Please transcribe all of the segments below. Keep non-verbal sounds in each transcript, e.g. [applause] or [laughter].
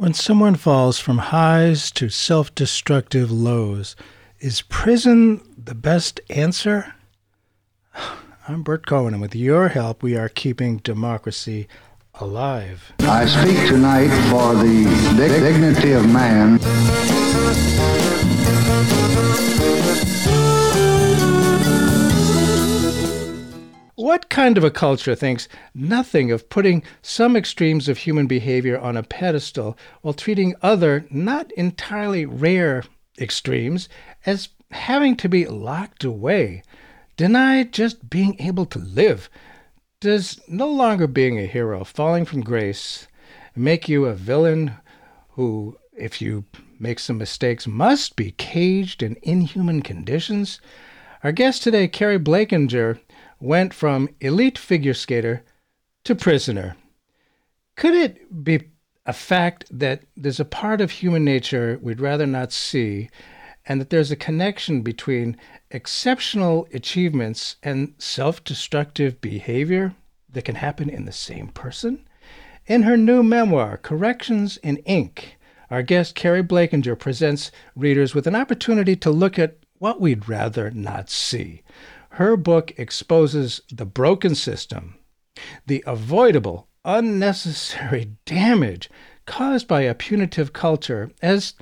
When someone falls from highs to self destructive lows, is prison the best answer? [sighs] I'm Bert Cohen, and with your help, we are keeping democracy alive. I speak tonight for the dignity of man. What kind of a culture thinks nothing of putting some extremes of human behavior on a pedestal while treating other, not entirely rare extremes as having to be locked away, denied just being able to live? Does no longer being a hero, falling from grace, make you a villain who, if you make some mistakes, must be caged in inhuman conditions? Our guest today, Keri Blakinger, went from elite figure skater to prisoner. Could it be a fact that there's a part of human nature we'd rather not see, and that there's a connection between exceptional achievements and self destructive behavior that can happen in the same person? In her new memoir, Corrections in Ink, our guest Keri Blakinger presents readers with an opportunity to look at what we'd rather not see. Her book exposes the broken system, the avoidable, unnecessary [laughs] damage caused by a punitive culture as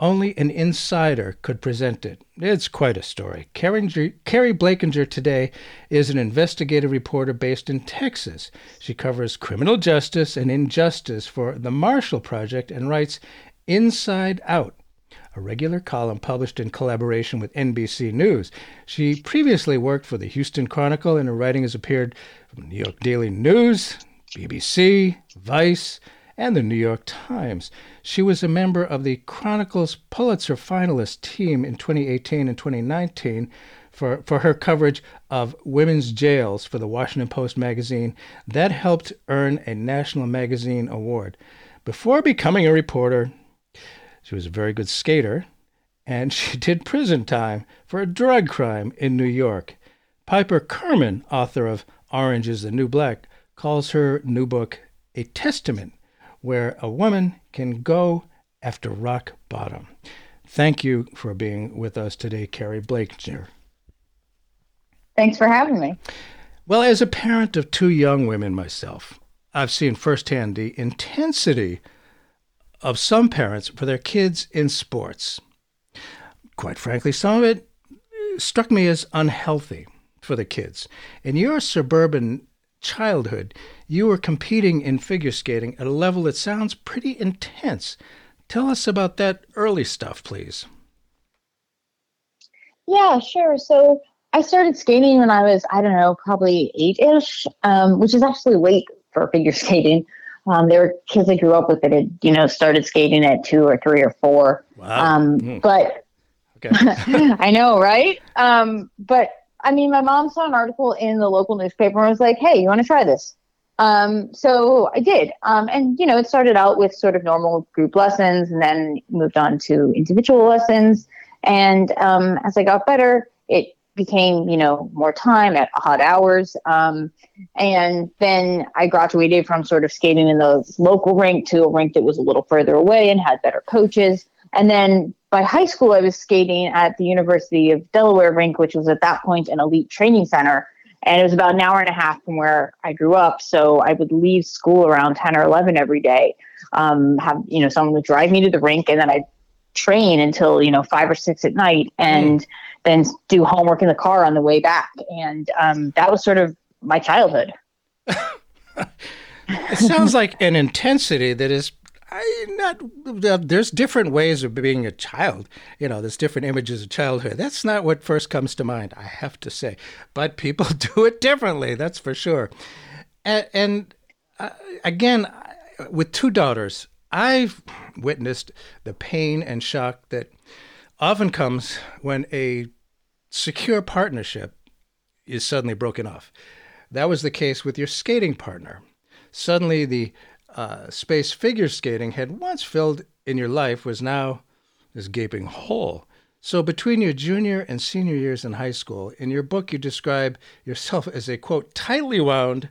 only an insider could present it. It's quite a story. Keri Blakinger today is an investigative reporter based in Texas. She covers criminal justice and injustice for the Marshall Project and writes Inside Out a regular column published in collaboration with NBC News. She previously worked for the Houston Chronicle, and her writing has appeared from New York Daily News, BBC, Vice, and the New York Times. She was a member of the Chronicle's Pulitzer finalist team in 2018 and 2019 for, for her coverage of women's jails for the Washington Post magazine. That helped earn a National Magazine Award. Before becoming a reporter, she was a very good skater, and [laughs] she did prison time for a drug crime in New York. Piper Kerman, author of Orange is the New Black, calls her new book a testament where a woman can go after rock bottom. Thank you for being with us today, Keri Blakinger. Thanks for having me. Well, as a parent of two young women myself, I've seen firsthand the intensity of some parents for their kids in sports. Quite frankly, some of it struck me as unhealthy for the kids. In your suburban childhood, you were competing in figure skating at a level that sounds pretty intense. Tell us about that early stuff, please. Yeah, sure. So I started skating when I was, I don't know, probably eight ish, um, which is actually late for figure skating. Um, there were kids I grew up with that had, you know, started skating at two or three or four. Wow. Um, mm. But okay. [laughs] [laughs] I know, right? Um, but I mean, my mom saw an article in the local newspaper and was like, "Hey, you want to try this?" Um, so I did. Um, and you know, it started out with sort of normal group lessons, and then moved on to individual lessons. And um, as I got better, it became, you know, more time at odd hours. Um, and then I graduated from sort of skating in the local rink to a rink that was a little further away and had better coaches. And then by high school, I was skating at the University of Delaware rink, which was at that point an elite training center. And it was about an hour and a half from where I grew up. So I would leave school around 10 or 11 every day. Um, have, you know, someone would drive me to the rink and then I'd train until, you know, five or six at night. And mm then do homework in the car on the way back. And um, that was sort of my childhood. it sounds like an intensity that is I not there's different ways of being a child. You know, there's different images of childhood. That's not what first comes to mind, I have to say. But people [laughs] do it differently, that's for sure. And, and uh, again, with two daughters, I've witnessed the pain and shock that often comes when a secure partnership is suddenly broken off. That was the case with your skating partner. Suddenly, the uh, space figure skating had once filled in your life was now this gaping hole. So, between your junior and senior years in high school, in your book, you describe yourself as a quote, tightly wound,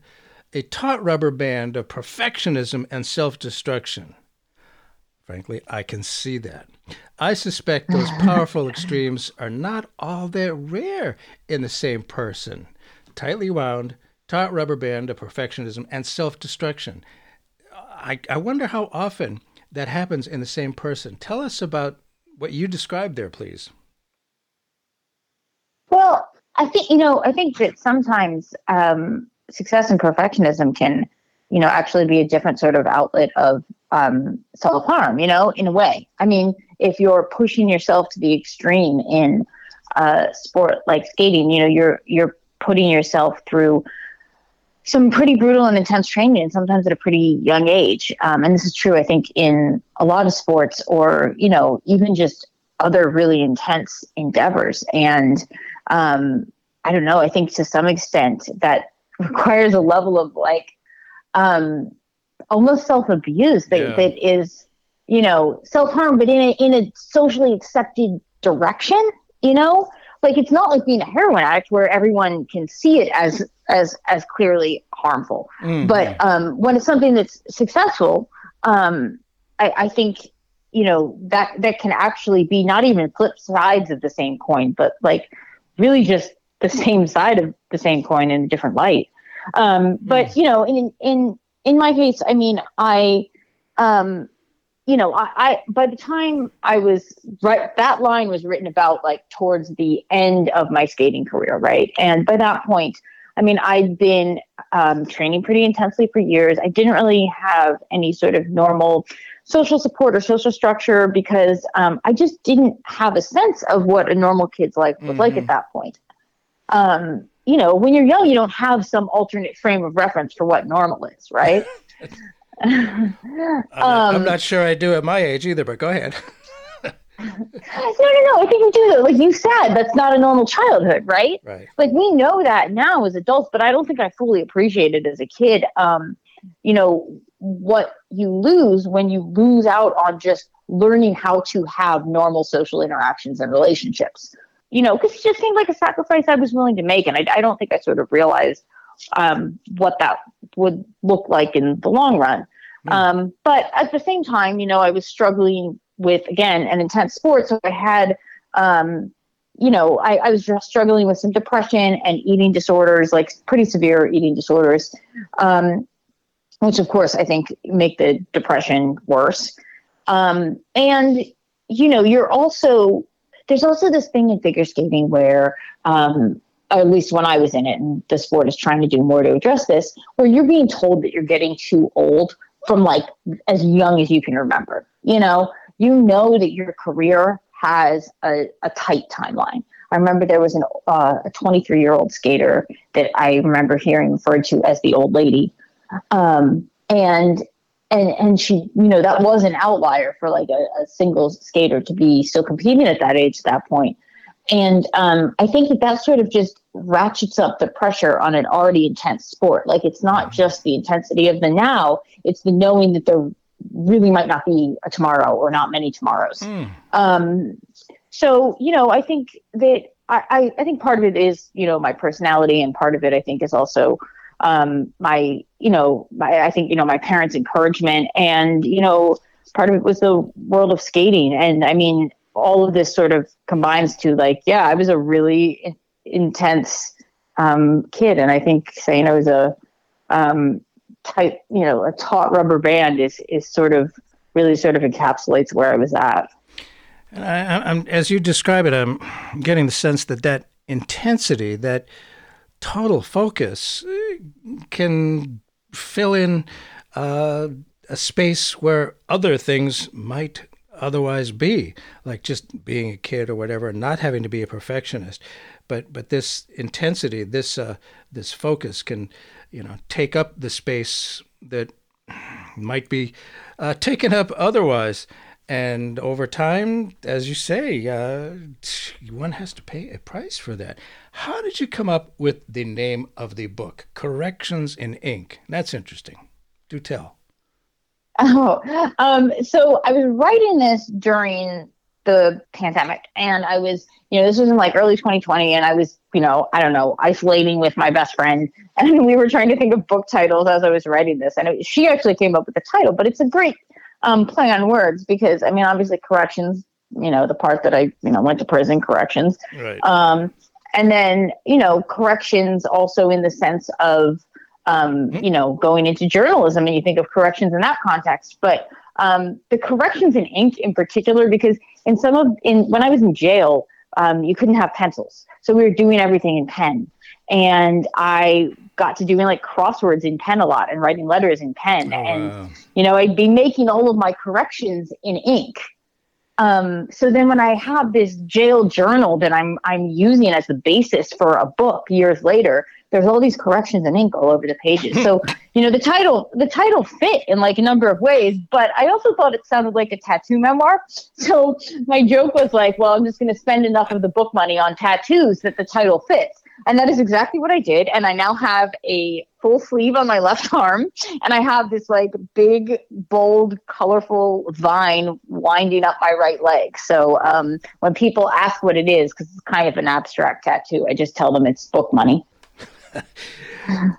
a taut rubber band of perfectionism and self destruction. Frankly, I can see that. I suspect those [laughs] powerful extremes are not all that rare in the same person. Tightly wound, taut rubber band of perfectionism and self destruction. I, I wonder how often that happens in the same person. Tell us about what you described there, please. Well, I think, you know, I think that sometimes um, success and perfectionism can, you know, actually be a different sort of outlet of um, self harm, you know, in a way. I mean, if you're pushing yourself to the extreme in uh, sport like skating, you know, you're, you're putting yourself through some pretty brutal and intense training, sometimes at a pretty young age. Um, and this is true, I think, in a lot of sports, or you know, even just other really intense endeavors. And um, I don't know. I think to some extent that [laughs] requires a level of like um, almost self abuse that, yeah. that is, you know, self harm, but in a in a socially accepted direction. You know, like it's not like being a heroin addict where everyone can see it as as as clearly harmful. Mm-hmm. But um, when it's something that's successful, um, I, I think you know that that can actually be not even flip sides of the same coin, but like really just the [laughs] same side of the same coin in a different light. Um, but mm. you know, in in in my case, I mean, I um, you know, I, I, by the time I was right, that line was written about like towards the end of my skating career, right? And by that point, I mean, I'd been um, training pretty intensely for years. I didn't really have any sort of normal social support or social structure because um, I just didn't have a sense of what a normal kid's life was mm-hmm. like at mm-hmm. that point. Um, you know, when you're young, you don't have some alternate frame of reference for what normal is, right? [laughs] [laughs] I'm, not, I'm, um, not, sure I do at my age either, but go ahead. [laughs] no, no, no. I think you do. Like you said, that's not a normal childhood, right? Right. Like we know that now as adults, but I don't think I fully appreciated as a kid. Um, you know what you lose when you lose out on just learning how to have normal social interactions and relationships. You know, because it just seemed like a sacrifice I was willing to make, and I, I don't think I sort of realized um, what that would look like in the long run. Mm. Um, but at the same time, you know, I was struggling with again an intense sport, so I had, um, you know, I, I, was just struggling with some depression and eating disorders, like pretty severe eating disorders, um, which of course I think make the depression worse. Um, and you know, you're also there's also this thing in figure skating where um, at least when I was in it, and the sport is trying to do more to address this, where you're being told that you're getting too old from like as young as you can remember. You know, you know that your career has a, a tight timeline. I remember there was an, uh, a 23 year old skater that I remember hearing referred to as the old lady. Um, and and and she you know that was an outlier for like a, a single skater to be still competing at that age at that point and um, I think that that sort of just ratchets up the pressure on an already intense sport. Like it's not mm-hmm. just the intensity of the now, it's the knowing that there really might not be a tomorrow or not many tomorrows. Mm. Um, so, you know, I think that I, I, think part of it is, you know, my personality and part of it I think is also um, my, you know, my, I think, you know, my parents' encouragement and, you know, part of it was the world of skating. And I mean, all of this sort of combines to like, yeah, I was a really intense um, kid, and I think saying I was a um, tight, you know, a taut rubber band is is sort of really sort of encapsulates where I was at. And I, am as you describe it, I'm getting the sense that that intensity, that total focus, can fill in uh, a space where other things might otherwise be, like just being a kid or whatever, not having to be a perfectionist. But but this intensity, this uh, this focus can, you know, take up the space that might be uh, taken up otherwise. And over time, as you say, uh, one has to pay a price for that. How did you come up with the name of the book, Corrections in Ink? That's interesting. Do tell. Oh, um, so I was writing this during the pandemic, and I was, you know, this was in like early 2020, and I was, you know, I don't know, isolating with my best friend, [laughs] and we were trying to think of book titles as I was writing this, and it, she actually came up with the title, but it's a great um, play on words because I mean, obviously, corrections. You know, the part that I you know went to prison, corrections. Right. Um, and then you know, corrections also in the sense of um, Mhm. you know going into journalism, and you think of corrections in that context, but um, the corrections in ink in particular, because in some of in when I was in jail, um, you couldn't have pencils, so we were doing everything in pen, and I got to doing like crosswords in pen a lot and writing letters in pen, Oh, and wow. you know i'd be making all of my corrections in ink. Um, so then when i have this jail journal that i'm i'm using as the basis for a book years later there's all these corrections in ink all over the pages. So [laughs] you know the title the title fit in like a number of ways but i also thought it sounded like a tattoo memoir. [laughs] So my joke was like well i'm just going to spend enough of the book money on tattoos that the title fits and that is exactly what I did. And I now have a full sleeve on my left [laughs] arm, and I have this like big, bold, colorful vine winding up my right leg. So um, when people ask what it is, because it's kind of an abstract tattoo, I just tell them it's book money. [laughs]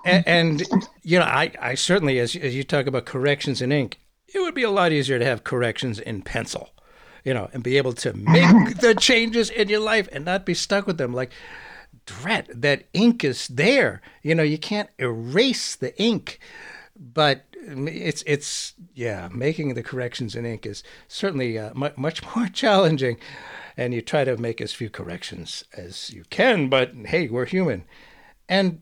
and, and you know, I, I certainly, as, as you talk about corrections in ink, it would be a lot easier to have corrections in pencil, you know, and be able to make [laughs] the changes in your life and not be stuck with them. Like, dread that ink is there. You know, you can't erase the ink, but it's it's yeah, making the corrections in ink is certainly uh, mu- much [laughs] more challenging. And you try to make as few corrections as you can, but hey, we're human. And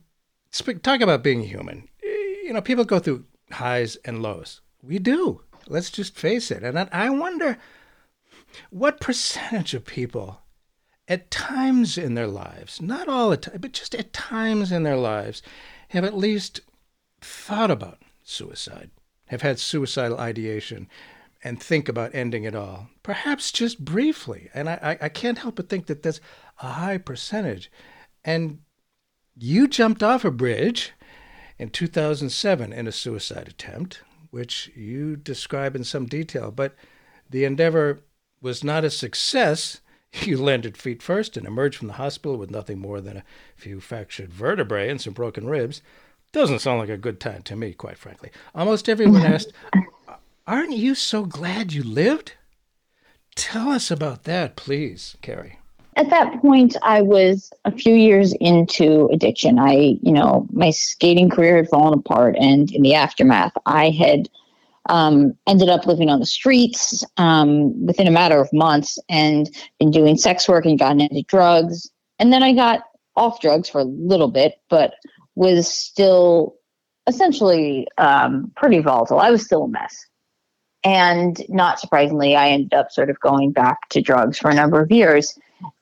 Sp- talk about being human. You know, people go through highs and lows. We do. Let's just face it. And I wonder what percentage of people, at times in their lives, not all the time, but just at times in their lives, have at least thought about suicide, have had suicidal ideation, and think about ending it all. Perhaps just briefly. And I, I, can't help but think that that's a high percentage. And you jumped off a bridge in 2007 in a suicide attempt, which you describe in some detail, but the endeavor was not a success. [laughs] You landed feet first and emerged from the hospital with nothing more than a few fractured vertebrae and some broken ribs. Doesn't sound like a good time to me, quite frankly. Almost everyone asked, Aren't you so glad you lived? Tell us about that, please, Keri. At that point, I was a few years into addiction. I, you know, my skating career had fallen apart, and in the aftermath, I had um, ended up living on the streets um, within a matter of months and been doing sex work and gotten into drugs. And then I got off drugs for a little bit, but was still essentially um, pretty volatile. I was still a mess. And not surprisingly, I ended up sort of going back to drugs for a number of years.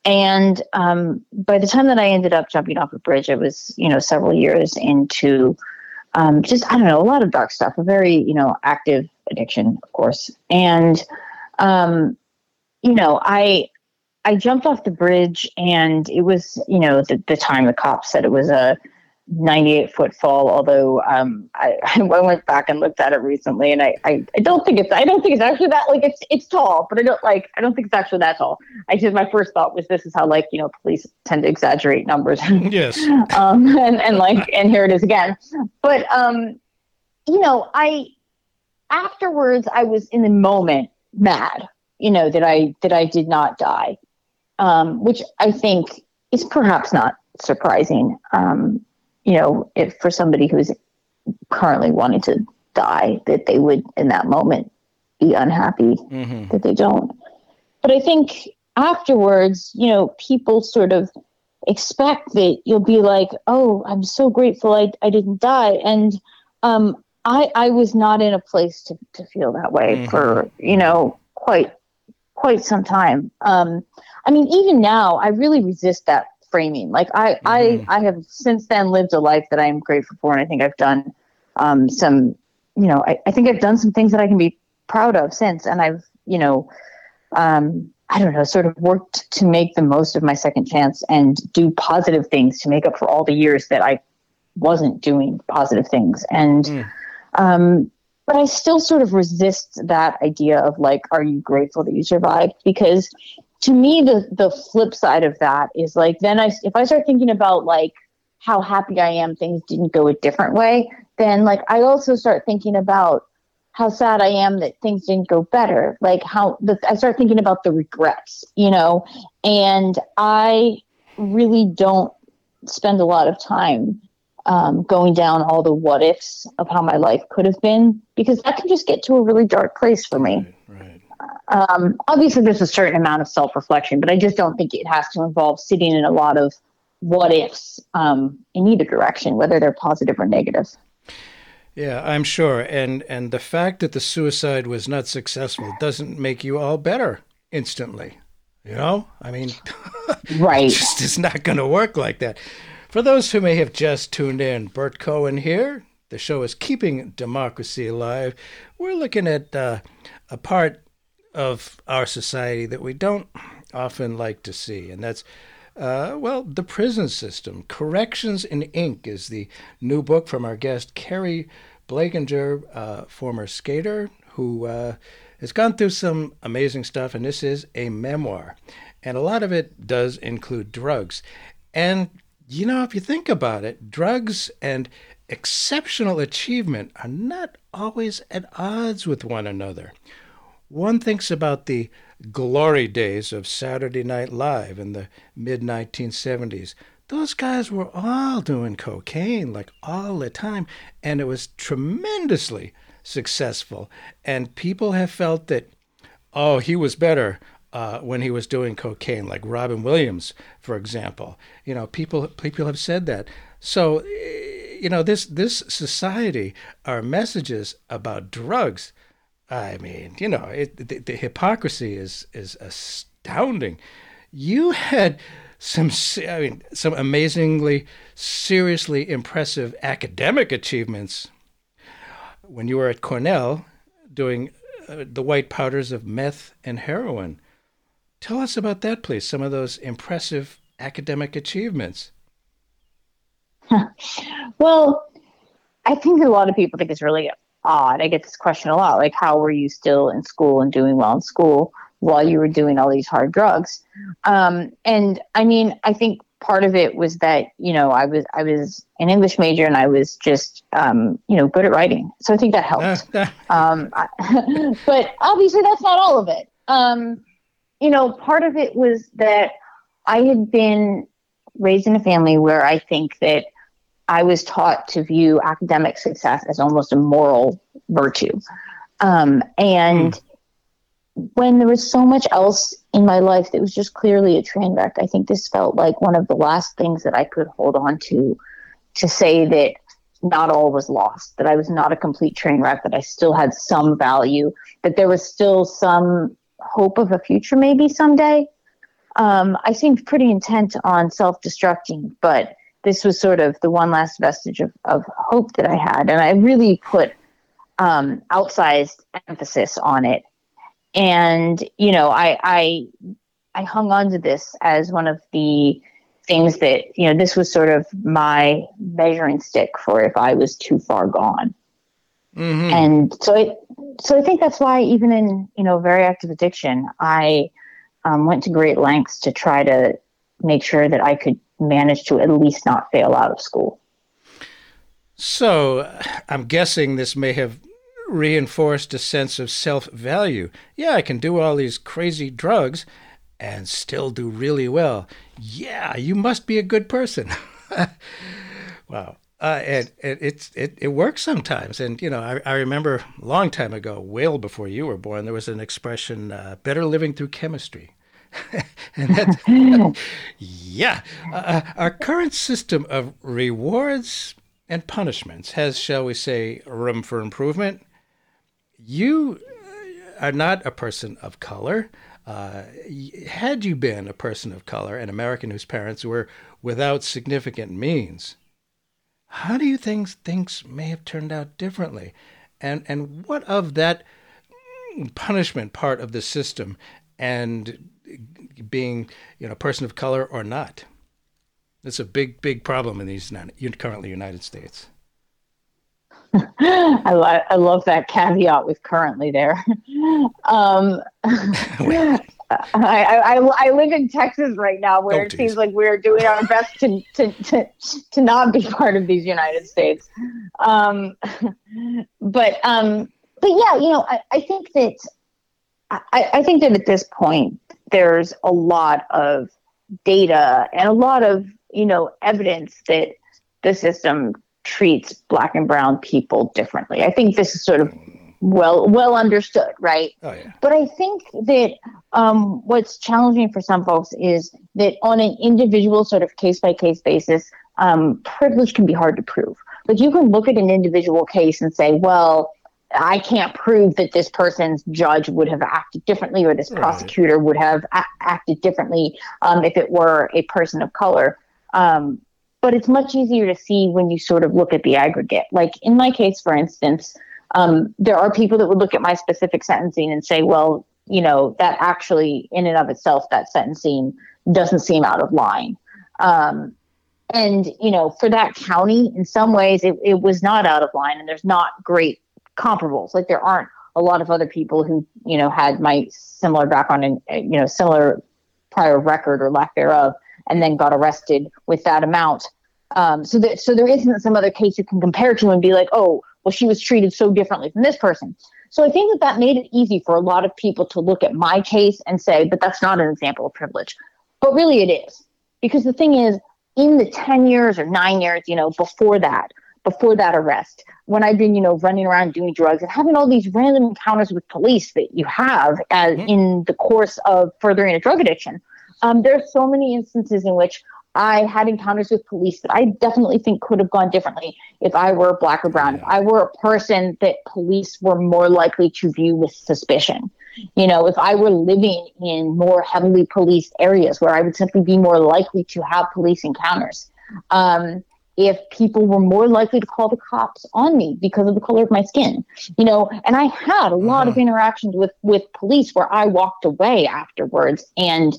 And um, by the time that I ended up jumping off a bridge, it was, you know, several years into um, just, I don't know, a lot of dark stuff, a very, you know, active addiction, of course. And, um, you know, I, I jumped off the bridge and it was, you know, the, the time the cops said it was a 98 foot fall. Although um, I, [laughs] I went back and looked at it recently and I, I, I don't think it's, I don't think it's actually that like it's, it's tall, but I don't like, I don't think it's actually that tall. I just, my first thought was this is how like, you know, police tend to exaggerate numbers. [laughs] Yes. um, and, and like, and here it is again. But, um, you know, I, afterwards, I was in the moment mad, you know, that I, that I did not die, um, which I think is perhaps not surprising. Um, you know, if for somebody who's currently wanting to die, that they would in that moment be unhappy hmm that they don't. But I think afterwards, you know, people sort of expect that you'll be like, "Oh, I'm so grateful I I didn't die," and um, I I was not in a place to to feel that way Mhm. for you know quite quite some time. Um, I mean, even now, I really resist that framing. Like I Mhm. I I have since then lived a life that I am grateful for, and I think I've done um, some. You know, I, I think I've done some things that I can be proud of since, and I've you know um, I don't know, sort of worked to make the most of my second chance and do positive things to make up for all the years that I wasn't doing positive things. And, Mm. um, but I still sort of resist that idea of like, are you grateful that you survived? Because to me, the the flip side of that is like, then I if I start thinking about like how happy I am things didn't go a different way, then like I also start thinking about how sad I am that things didn't go better. Like how the, I start thinking about the regrets, you know, and I really don't spend a lot of time um, going down all the what ifs of how my life could have been because that can just get to a really dark place for me. Um, obviously, there's a certain amount of self reflection, but I just don't think it has to involve sitting in a lot of what ifs um, in either direction, whether they're positive or negative. Yeah, I'm sure. And and the fact that the suicide was not successful doesn't make you all better instantly. You know? I mean, [laughs] right. just it's not going to work like that. For those who may have just tuned in, Bert Cohen here. The show is Keeping Democracy Alive. We're looking at uh, a part of our society that we don't often like to see, and that's uh, well, the prison system. Corrections in Ink is the new book from our guest, Keri Blakinger, uh, former skater who uh, has gone through some amazing stuff, and this is a memoir. And a lot of it does include drugs. And, you know, if you think about it, drugs and exceptional achievement are not always at odds with one another. One thinks about the glory days of Saturday Night Live in the mid 1970s. Those guys were all doing cocaine like all the time, and it was tremendously successful. And people have felt that, oh, he was better uh, when he was doing cocaine, like Robin Williams, for example. You know, people people have said that. So, you know, this this society, our messages about drugs I mean, you know, it, the, the hypocrisy is is astounding. You had some, I mean, some amazingly, seriously impressive academic achievements when you were at Cornell doing uh, the white powders of meth and heroin. Tell us about that, please. Some of those impressive academic achievements. [laughs] well, I think a lot of people think it's really odd. I get this question a lot like, how were you still in school and doing well in school while you were doing all these hard drugs? Um, and I mean, I think part of it was that you know I was I was an English major and I was just um, you know good at writing, so I think that helped. [laughs] um, I, [laughs] but obviously, that's not all of it. Um, you know, part of it was that I had been raised in a family where I think that I was taught to view academic success as almost a moral virtue. Um, and mm. when there was so much else in my life that was just clearly a train wreck, I think this felt like one of the last things that I could hold on to to say that not all was lost, that I was not a complete train wreck, that I still had some value, that there was still some hope of a future maybe someday. Um, I seemed pretty intent on self destructing, but this was sort of the one last vestige of, of hope that I had. And I really put um, outsized emphasis on it. And, you know, I, I, I hung on to this as one of the things that, you know, this was sort of my measuring stick for if I was too far gone. Mm-hmm. And so it, so I think that's why even in, you know, very active addiction, I um, went to great lengths to try to make sure that I could manage to at least not fail out of school. So I'm guessing this may have reinforced a sense of self value. Yeah, I can do all these crazy drugs and still do really well. Yeah, you must be a good person. [laughs] wow. Uh, and, and it's it, it works sometimes. And you know, I, I remember a long time ago, well before you were born, there was an expression, uh, "better living through chemistry." [laughs] and that, [laughs] yeah, uh, uh, our current system of rewards and punishments has, shall we say, room for improvement. You are not a person of color. Uh, had you been a person of color, an American whose parents were without significant means, how do you think things may have turned out differently? And and what of that punishment part of the system and being you know a person of color or not. It's a big big problem in these currently United States. [laughs] I, lo- I love that caveat with currently there. [laughs] um, [laughs] I, I, I, live in Texas right now where oh, it seems like we're doing our best to, to, to, to not be part of these United States. Um, but um, but yeah, you know, I, I think that I, I think that at this point there's a lot of data and a lot of you know evidence that the system treats black and brown people differently. I think this is sort of well well understood, right? Oh yeah. But I think that um, what's challenging for some folks is that on an individual sort of case by case basis, um, privilege can be hard to prove. Like you can look at an individual case and say, well, I can't prove that this person's judge would have acted differently or this Right. prosecutor would have a- acted differently um, if it were a person of color. Um, but it's much easier to see when you sort of look at the aggregate. Like in my case, for instance, um, there are people that would look at my specific sentencing and say, well, you know, that actually, in and of itself, that sentencing doesn't seem out of line. Um, and, you know, for that county, in some ways, it, it was not out of line, and there's not great comparables. Like, there aren't a lot of other people who, you know, had my similar background and, uh, you know, similar prior record or lack thereof, and then got arrested with that amount. Um, so that so there isn't some other case you can compare to and be like, oh, well, she was treated so differently from this person. So I think that that made it easy for a lot of people to look at my case and say, but that's not an example of privilege. But really, it is because the thing is, in the ten years or nine years, you know, before that, before that arrest, when I've been, you know, running around doing drugs and having all these random encounters with police that you have as in the course of furthering a drug addiction, um, there are so many instances in which I had encounters with police that I definitely think could have gone differently if I were black or brown, if I were a person that police were more likely to view with suspicion. You know, if I were living in more heavily policed areas where I would simply be more likely to have police encounters. Um, if people were more likely to call the cops on me because of the color of my skin you know? And i had a lot of interactions with with police where i walked away afterwards. And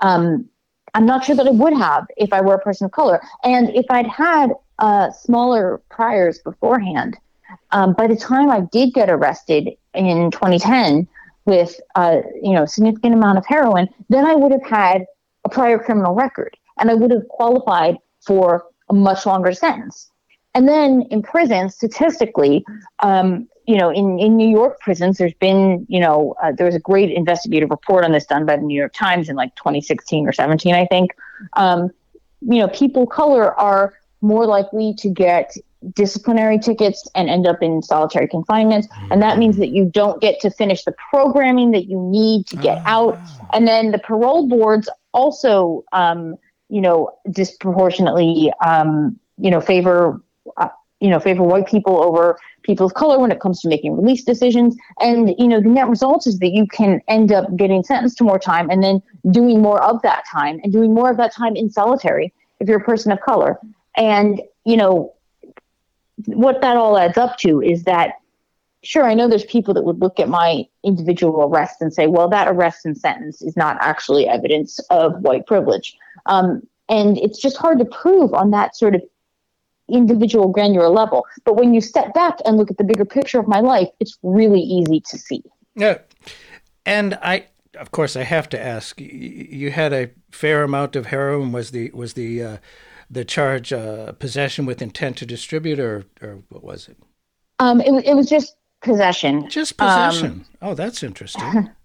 um i'm not sure that i would have if i were a person of color. And if i'd had uh smaller priors beforehand um, by the time i did get arrested in 2010 with uh you know significant amount of heroin then i would have had a prior criminal record and i would have qualified for a much longer sentence. And then in prison, statistically, um, you know, in, in New York prisons, there's been, you know, uh, there was a great investigative report on this done by the New York Times in like 2016 or 17, I think. Um, you know, people of color are more likely to get disciplinary tickets and end up in solitary confinement. And that means that you don't get to finish the programming that you need to get out. And then the parole boards also, um, you know, disproportionately, um, you know, favor, uh, you know, favor white people over people of color when it comes to making release decisions. And, you know, the net result is that you can end up getting sentenced to more time and then doing more of that time and doing more of that time in solitary if you're a person of color. And, you know, what that all adds up to is that sure, I know there's people that would look at my individual arrest and say, well, that arrest and sentence is not actually evidence of white privilege. Um, and it's just hard to prove on that sort of individual granular level. But when you step back and look at the bigger picture of my life, it's really easy to see. Yeah. And I, of course, I have to ask. You had a fair amount of heroin. Was the was the uh, the charge uh, possession with intent to distribute, or or what was it? Um, it, it was just possession. Just Um, possession. oh, that's interesting. [laughs]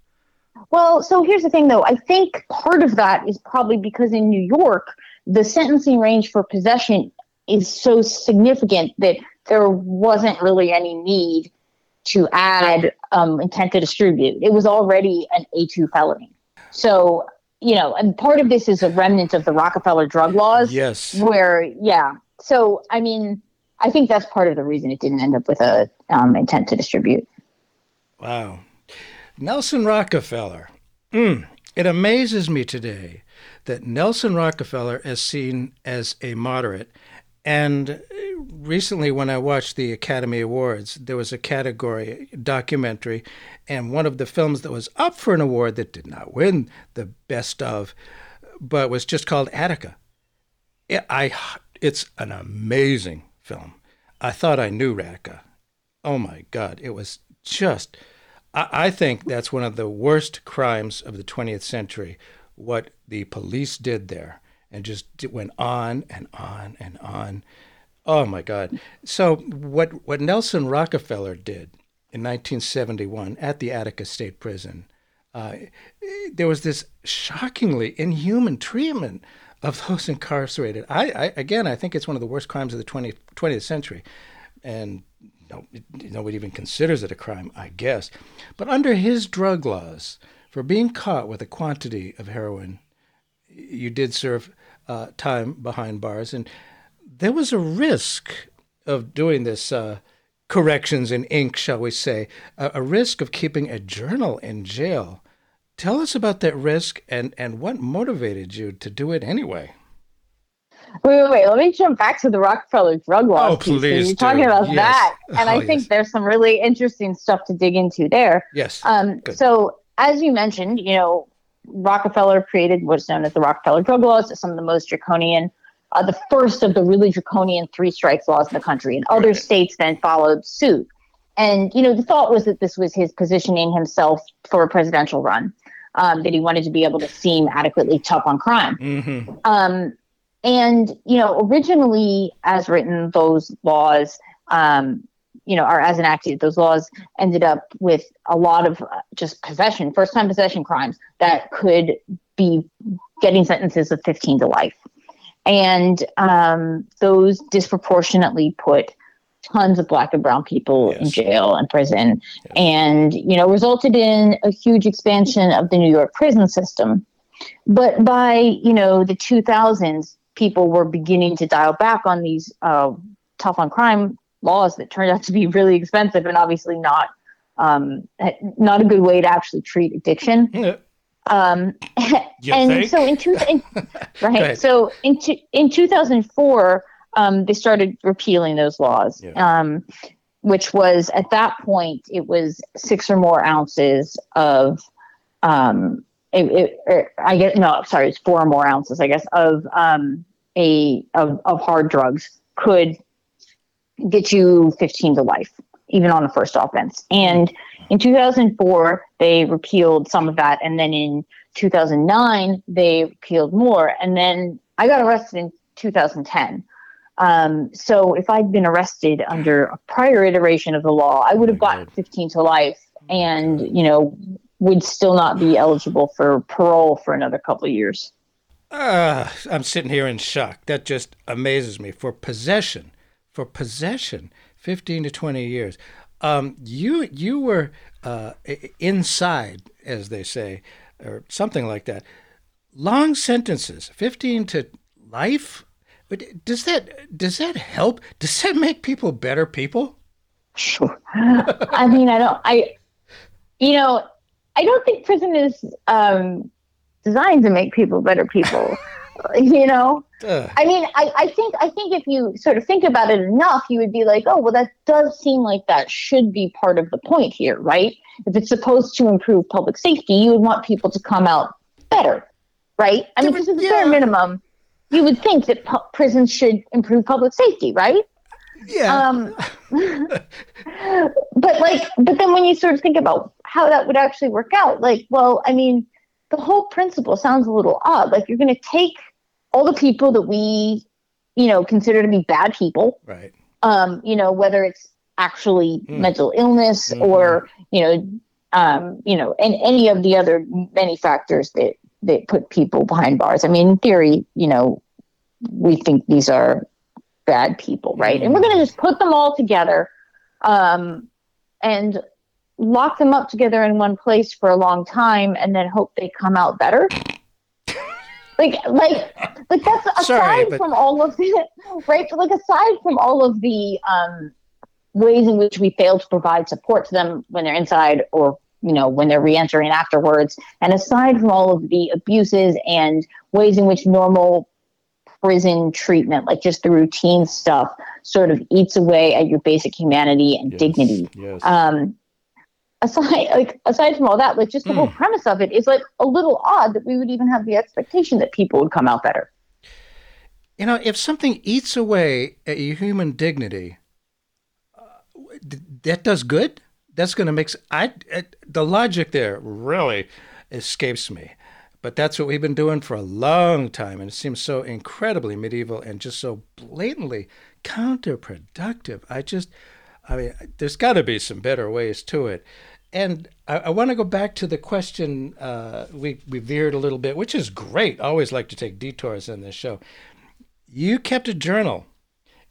Well, so here's the thing, though. I think part of that is probably because in New York, the sentencing range for possession is so significant that there wasn't really any need to add um, intent to distribute. It was already an A2 felony. So, you know, and part of this is a remnant of the Rockefeller drug laws. yes. Where, yeah. So, I mean, I think that's part of the reason it didn't end up with a um, intent to distribute. Wow. Nelson Rockefeller. Mm, it amazes me today that Nelson Rockefeller is seen as a moderate. And recently, when I watched the Academy Awards, there was a category documentary, and one of the films that was up for an award that did not win the best of, but was just called Attica. It, I, it's an amazing film. I thought I knew Attica. Oh my God, it was just. I, think that's one of the worst crimes of the 20th century. What the police did there, and just went on and on and on. Oh my God! So what what Nelson Rockefeller did in 1971 at the Attica State Prison, uh, there was this shockingly inhuman treatment of those [laughs] incarcerated. I, I, again, I think it's one of the worst crimes of the 20th, 20th century, and no, nobody even considers it a crime, I guess. But under his drug laws, for being caught with a quantity of heroin, you did serve uh, time behind bars, and there was a risk of doing this. Uh, corrections in ink, shall we say, a, a, risk of keeping a journal in jail. Tell us about that risk and, and what motivated you to do it anyway. Wait, wait, wait. Let me jump back to the Rockefeller drug law. Oh, please. You're talking about yes. that. And oh, I think yes. there's some really interesting stuff to dig into there. Yes. Um, so, as you mentioned, you know, Rockefeller created what's known as the Rockefeller drug laws, some of the most draconian uh, the first of the really draconian three strikes laws in the country, and other states then followed suit. And you know, the thought was that this was his positioning himself for a presidential run, um, that he wanted to be able to seem adequately tough on crime. Mm-hmm. Um, and you know, originally, as written, those laws, um, you know, are as enacted, those laws ended up with a lot of uh, just possession, first-time possession crimes that could be getting sentences of 15 to life and um, those disproportionately put tons of black and brown people yes. in jail and prison yes. and you know resulted in a huge expansion of the new york prison system but by you know the 2000s people were beginning to dial back on these uh, tough on crime laws that turned out to be really expensive and obviously not um, not a good way to actually treat addiction yeah. Um, [laughs] and think? so in two, in, [laughs] right. So in two, in 2004, um, they started repealing those laws, yeah. um, which was at that point it was six or more ounces of, um, it, it, er, I guess no, sorry, it's four or more ounces, I guess, of um, a of, of hard drugs could get you 15 to life, even on the first offense, and in 2004, they repealed some of that. And then in 2009, they repealed more. And then I got arrested in 2010. Um, so if I'd been arrested under a prior iteration of the law, I would have gotten 15 to life and, you know, would still not be eligible for parole for another couple of years. Uh, I'm sitting here in shock. That just amazes me. For possession, for possession, 15 to 20 years. Um, you you were uh, inside, as they say, or something like that. Long sentences, fifteen to life. But does that does that help? Does that make people better people? Sure. [laughs] I mean, I don't. I, you know, I don't think prison is um, designed to make people better people. [laughs] you know? I mean I, I think i think if you sort of think about it enough you would be like oh well that does seem like that should be part of the point here right? If it's supposed to improve public safety you would want people to come out better right? I mean because at the yeah. bare minimum. You would think that pu- prisons should improve public safety right? Yeah. Um [laughs] [laughs] but like but then when you sort of think about how that would actually work out like well i mean the whole principle sounds a little odd like you're going to take all the people that we, you know, consider to be bad people. Right. Um, you know, whether it's actually mm. mental illness mm-hmm. or, you know, um, you know, and any of the other many factors that that put people behind bars. I mean, in theory, you know, we think these are bad people, right? Mm. And we're going to just put them all together um, and lock them up together in one place for a long time and then hope they come out better like like like that's [laughs] aside Sorry, but... from all of the [laughs] right like aside from all of the um ways in which we fail to provide support to them when they're inside or you know when they're reentering afterwards and aside from all of the abuses and ways in which normal prison treatment like just the routine stuff sort of eats away at your basic humanity and yes, dignity yes. um aside like aside from all that like just the mm. whole premise of it is like a little odd that we would even have the expectation that people would come out better. You know if something eats away at your human dignity uh, that does good? That's going to make i the logic there really escapes me. But that's what we've been doing for a long time and it seems so incredibly medieval and just so blatantly counterproductive. I just I mean, there's got to be some better ways to it. And I, I want to go back to the question uh, we we veered a little bit, which is great. I always like to take detours in this show. You kept a journal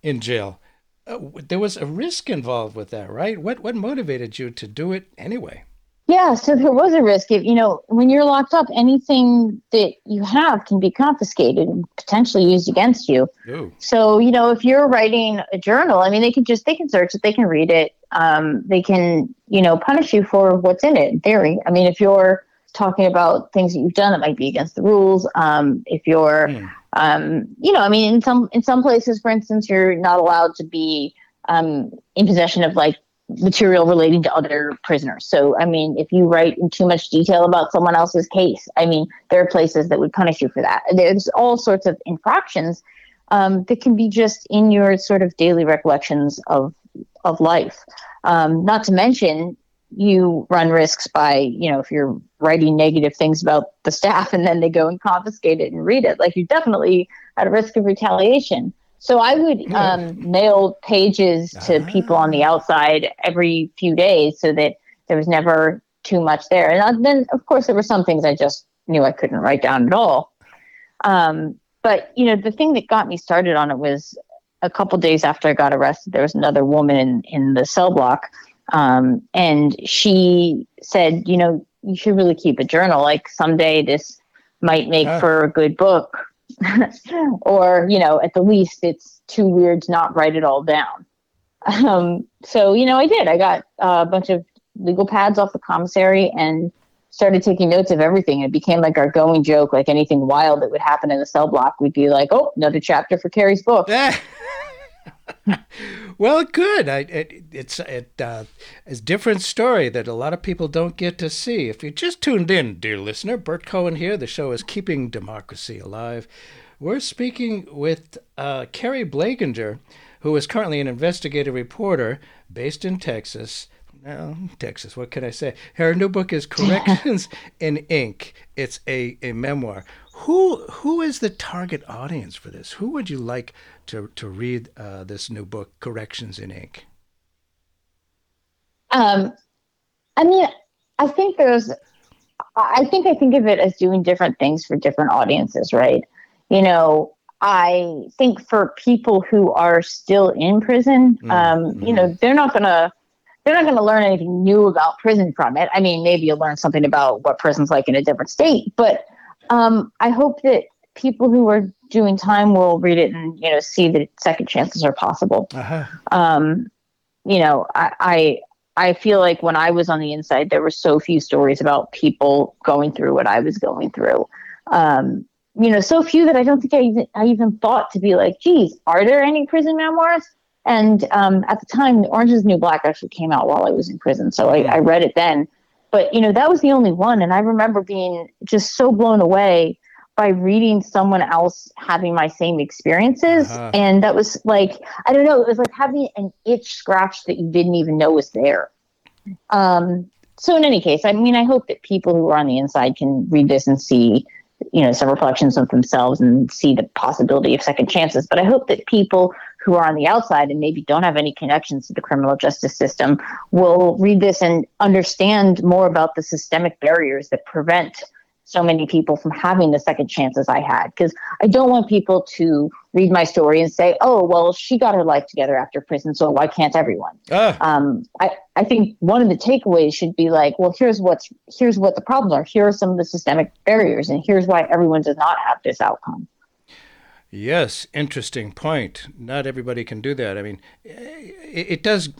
in jail. Uh, there was a risk involved with that, right? What what motivated you to do it anyway? Yeah, so there was a risk. If you know, when you're locked up, anything that you have can be confiscated and potentially used against you. Ooh. So you know, if you're writing a journal, I mean, they can just they can search it, they can read it, um, they can you know punish you for what's in it. In theory, I mean, if you're talking about things that you've done that might be against the rules, um, if you're, mm. um, you know, I mean, in some in some places, for instance, you're not allowed to be um, in possession of like material relating to other prisoners. So, I mean, if you write in too much detail about someone else's case, I mean, there are places that would punish you for that. There's all sorts of infractions um, that can be just in your sort of daily recollections of of life. Um, not to mention, you run risks by, you know, if you're writing negative things about the staff [laughs] and then they go and confiscate it and read it, like you're definitely at risk of retaliation. So I would um, mail pages to people on the outside every few days so that there was never too much there. And then, of course, there were some things I just knew I couldn't write down at all. Um, but you know, the thing that got me started on it was a couple days after I got arrested. There was another woman in, in the cell block, um, and she said, "You know, you should really keep a journal. Like someday this might make for a good book." [laughs] or you know at the least it's too weird to not write it all down. Um, so you know i did. I got a bunch of legal pads off the commissary and started taking notes of everything. It became like our going joke like anything wild that would happen in the cell block. We'd be like oh another chapter for Keri's book [laughs] [laughs] well, good. I, it, it's it, uh, a different story that a lot of people don't get to see. If you just tuned in, dear listener, Bert Cohen here. The show is Keeping Democracy Alive. We're speaking with uh, Keri Blakinger, who is currently an investigative reporter based in Texas. Well, Texas, what can I say? Her new book is [laughs] Corrections in Ink. It's a, a memoir. Who who is the target audience for this? Who would you like to to read uh, this new book, Corrections in Ink? Um, I mean, I think there's. I think I think of it as doing different things for different audiences, right? You know, I think for people who are still in prison, um, mm-hmm. you know, they're not gonna they're not gonna learn anything new about prison from it. I mean, maybe you'll learn something about what prison's like in a different state, but um, I hope that people who are doing time will read it and you know see that second chances are possible. Uh-huh. Um, you know, I, I I feel like when I was on the inside, there were so few stories about people going through what I was going through. Um, you know, so few that I don't think I even, I even thought to be like, geez, are there any prison memoirs? And um, at the time, Orange is the New Black actually came out while I was in prison, so I, I read it then but you know that was the only one. And i remember being just so blown away by reading someone else having my same experiences. Uh-huh. and that was like i don't know it was like having an itch scratch that you didn't even know was there. Um, so in any case i mean i hope that people who are on the inside can read this and see you know some reflections of themselves and see the possibility of second chances. But i hope that people who are on the outside and maybe don't have any connections to the criminal justice system will read this and understand more about the systemic barriers that prevent so many people from having the second chances I had. Because I don't want people to read my story and say, oh, well, she got her life together after prison, so why can't everyone? Ah. Um, I, I think one of the takeaways should be like, well, here's what's here's what the problems are. Here are some of the systemic barriers, and here's why everyone does not have this outcome. Yes, interesting point. Not everybody can do that. I mean, it, it does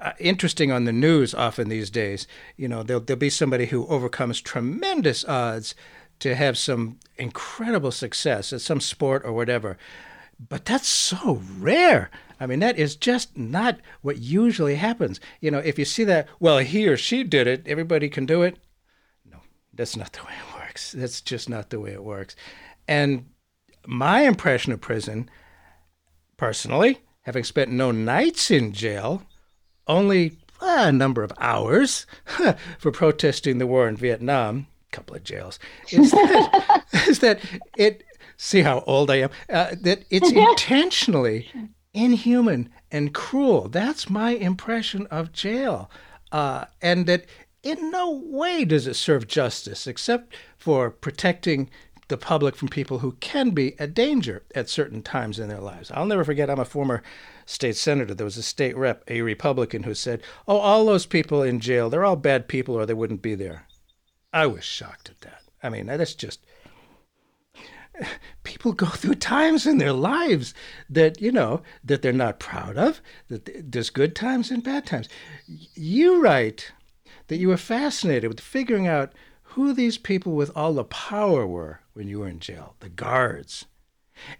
uh, interesting on the news often these days. You know, there'll, there'll be somebody who overcomes tremendous odds to have some incredible success at some sport or whatever. But that's so rare. I mean, that is just not what usually happens. You know, if you see that, well, he or she did it, everybody can do it. No, that's not the way it works. That's just not the way it works. And my impression of prison, personally, having spent no nights in jail, only a number of hours [laughs] for protesting the war in Vietnam, a couple of jails, is that, [laughs] is that it, see how old I am, uh, that it's [laughs] intentionally inhuman and cruel. That's my impression of jail. Uh, and that in no way does it serve justice except for protecting the public from people who can be a danger at certain times in their lives. I'll never forget, I'm a former state senator. There was a state rep, a Republican, who said, Oh, all those people in jail, they're all bad people or they wouldn't be there. I was shocked at that. I mean, that's just. People go through times in their lives that, you know, that they're not proud of, that there's good times and bad times. You write that you were fascinated with figuring out who these people with all the power were when you were in jail, the guards,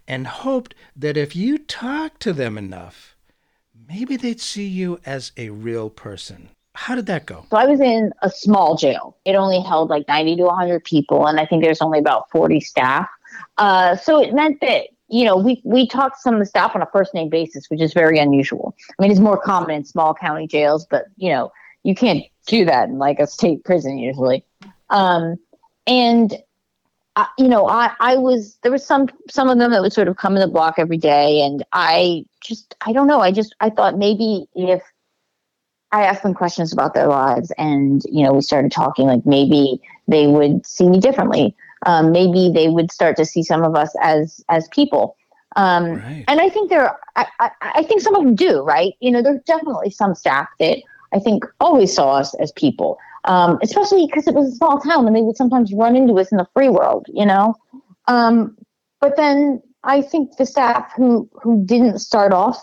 and hoped that if you talked to them enough, maybe they'd see you as a real person. How did that go? So I was in a small jail. It only held like 90 to 100 people, and I think there's only about 40 staff. Uh, so it meant that you know we we talked to some of the staff on a first name basis, which is very unusual. I mean, it's more common in small county jails, but you know you can't do that in like a state prison usually. Um, and I, you know, I, I was there was some some of them that would sort of come in the block every day, and I just I don't know. I just I thought maybe if I asked them questions about their lives, and you know, we started talking, like maybe they would see me differently. Um, maybe they would start to see some of us as as people. Um, right. And I think there, I, I, I think some of them do, right? You know, there's definitely some staff that I think always saw us as people um, especially because it was a small town and they would sometimes run into us in the free world, you know. Um, but then I think the staff who who didn't start off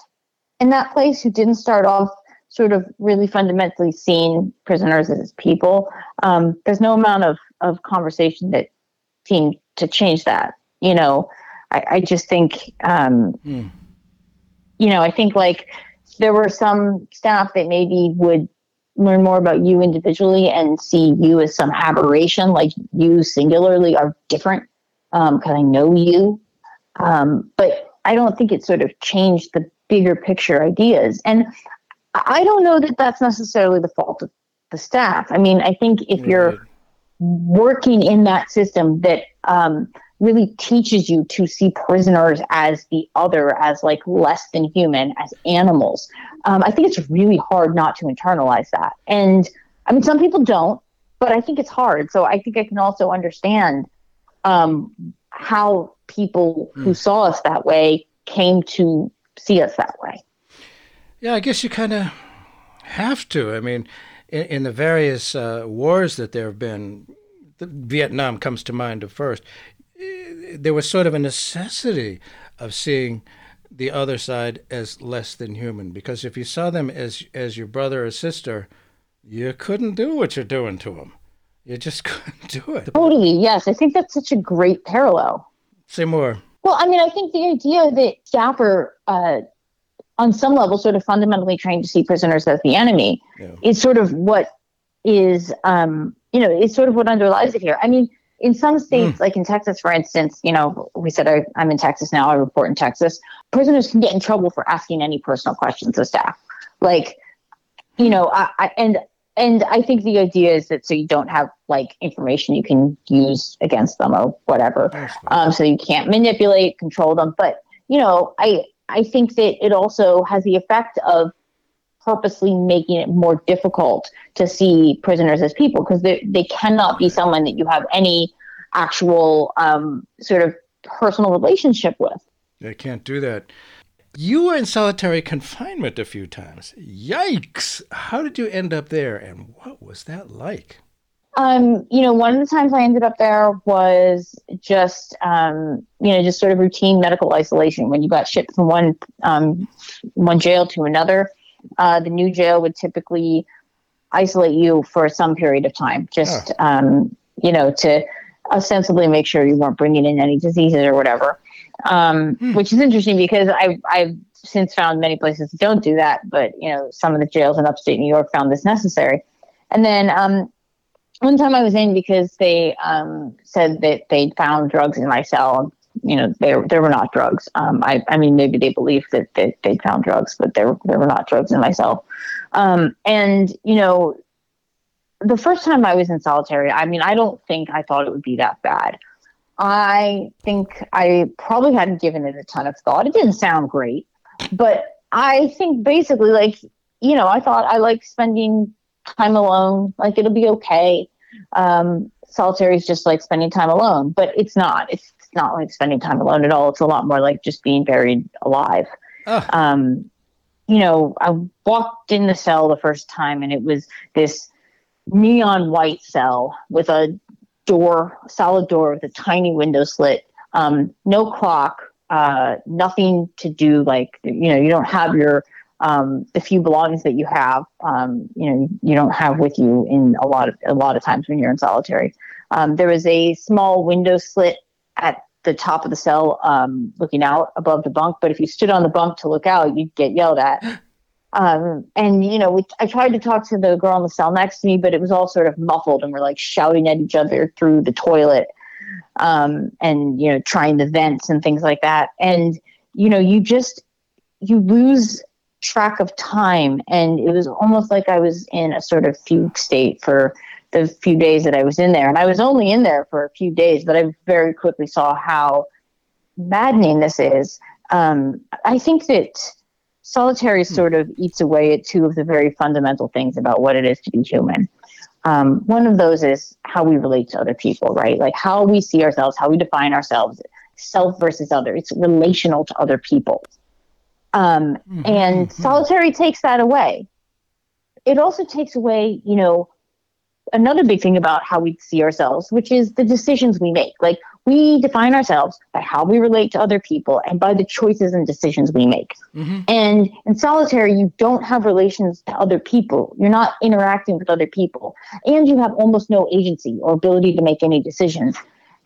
in that place, who didn't start off sort of really fundamentally seeing prisoners as people, um, there's no amount of of conversation that seemed to change that. You know, I, I just think, um, mm. you know, I think like there were some staff that maybe would learn more about you individually and see you as some aberration, like you singularly are different because um, I know you. Um, but I don't think it sort of changed the bigger picture ideas. And I don't know that that's necessarily the fault of the staff. I mean, I think if you're working in that system that um, really teaches you to see prisoners as the other, as like less than human, as animals. Um, I think it's really hard not to internalize that. And I mean, some people don't, but I think it's hard. So I think I can also understand um, how people mm. who hmm. saw us that way came to see us that way. Yeah, I guess you kind of have to. I mean, in, in the various uh, wars that there have been, Vietnam comes to mind first there was sort of a necessity of seeing the other side as less than human because if you saw them as as your brother or sister, you couldn't do what you're doing to them. You just [laughs] couldn't do it. Totally. Yes, I think that's such a great parallel. Say more. Well, I mean, I think the idea that Dapper, uh, on some level, sort of fundamentally trying to see prisoners as the enemy yeah. is sort of what is, um, you know, is sort of what underlies it here. I mean, in some states, mm. like in Texas, for instance, you know, we said I, am in Texas now. I report in Texas. Prisoners can get in trouble for asking any personal questions of staff. Like, you know, I, I, and and I think the idea is that so you don't have like information you can use against them or whatever. Um, so you can't manipulate, control them. But you know, I I think that it also has the effect of purposely making it more difficult to see prisoners as people because they, they cannot be someone that you have any actual um, sort of personal relationship with. They can't do that. You were in solitary confinement a few times. Yikes! How did you end up there, and what was that like? Um, you know, one of the times I ended up there was just, um, you know, just sort of routine medical isolation when you got shipped from one um, one jail to another uh, the new jail would typically isolate you for some period of time, just oh. um, you know, to ostensibly make sure you weren't bringing in any diseases or whatever. Um, hmm. Which is interesting because I've I've since found many places don't do that, but you know, some of the jails in upstate New York found this necessary. And then um, one time I was in because they um, said that they'd found drugs in my cell you know, there there were not drugs. Um, I, I mean, maybe they believed that, that they found drugs, but there there were not drugs in myself. Um, and you know, the first time I was in solitary, I mean, I don't think I thought it would be that bad. I think I probably hadn't given it a ton of thought. It didn't sound great, but I think basically, like, you know, I thought I like spending time alone. Like, it'll be okay. Um, solitary is just like spending time alone, but it's not. It's not like spending time alone at all. It's a lot more like just being buried alive. Oh. Um, you know, I walked in the cell the first time and it was this neon white cell with a door, solid door with a tiny window slit, um, no clock, uh, nothing to do. Like, you know, you don't have your, um, the few belongings that you have, um, you know, you don't have with you in a lot of, a lot of times when you're in solitary. Um, there was a small window slit at the top of the cell um, looking out above the bunk. But if you stood on the bunk to look out, you'd get yelled at. [gasps] Um, and you know, we, I tried to talk to the girl in the cell next to me, but it was all sort of muffled, and we're like shouting at each other through the toilet, um, and you know, trying the vents and things like that. And you know, you just you lose track of time, and it was almost like I was in a sort of fugue state for the few days that I was in there. And I was only in there for a few days, but I very quickly saw how maddening this is. Um, I think that solitary hmm. sort of eats away at two of the very fundamental things about what it is to be human. Um, one of those is how we relate to other people, right? Like how we see ourselves, how we define ourselves, self versus other. It's relational to other people. Um, mm-hmm. And mm-hmm. solitary takes that away. It also takes away, you know, another big thing about how we see ourselves, which is the decisions we make. Like we define ourselves by how we relate to other people and by the choices and decisions we make. Mm-hmm. And in solitary, you don't have relations to other people. You're not interacting with other people. And you have almost no agency or ability to make any decisions.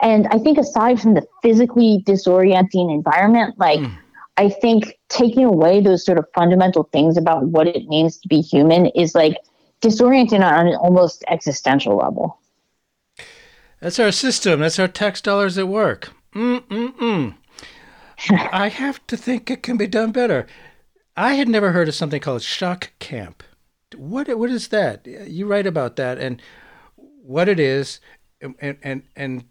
And I think aside from the physically disorienting environment, like mm. I think taking away those sort of fundamental things about what it means to be human is like disorienting on an almost existential level. That's our system. That's our tax dollars at work. Mm-mm-mm. [laughs] I have to think it can be done better. I had never heard of something called shock camp. What what is that? You write about that and what it is, and and and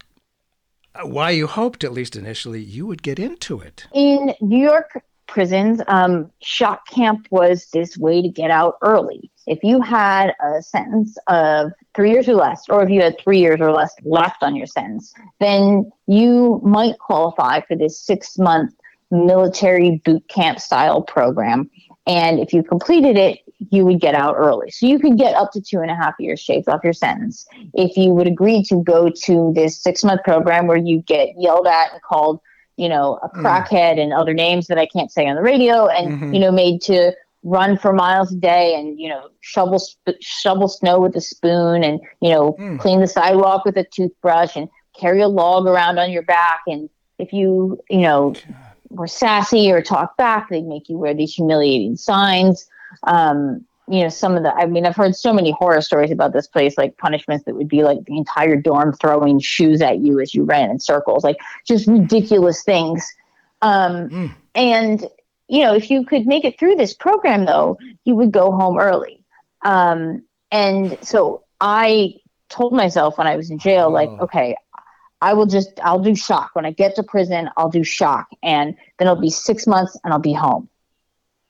why you hoped, at least initially, you would get into it. In New York prisons, um, shock camp was this way to get out early if you had a sentence of three years or less, or if you had three years or less left on your sentence, then you might qualify for this six month military boot camp style program. And if you completed it, you would get out early. So you could get up to two and a half years shaved off your sentence if you would agree to go to this six month program where you get yelled at and called, you know, a mm. crackhead mm. and other names that I can't say on the radio and, mm-hmm. you know, made to run for miles a day and you know shovel sp- shovel snow with a spoon and you know mm. clean the sidewalk with a toothbrush and carry a log around on your back and if you you know were sassy or talk back they'd make you wear these humiliating signs um, you know some of the i mean i've heard so many horror stories about this place like punishments that would be like the entire dorm throwing shoes at you as you ran in circles like just ridiculous things um, mm. and you know, if you could make it through this program, though, you would go home early. Um, and so I told myself when I was in jail, like, oh. okay, I will just, I'll do shock. When I get to prison, I'll do shock. And then it'll be six months and I'll be home.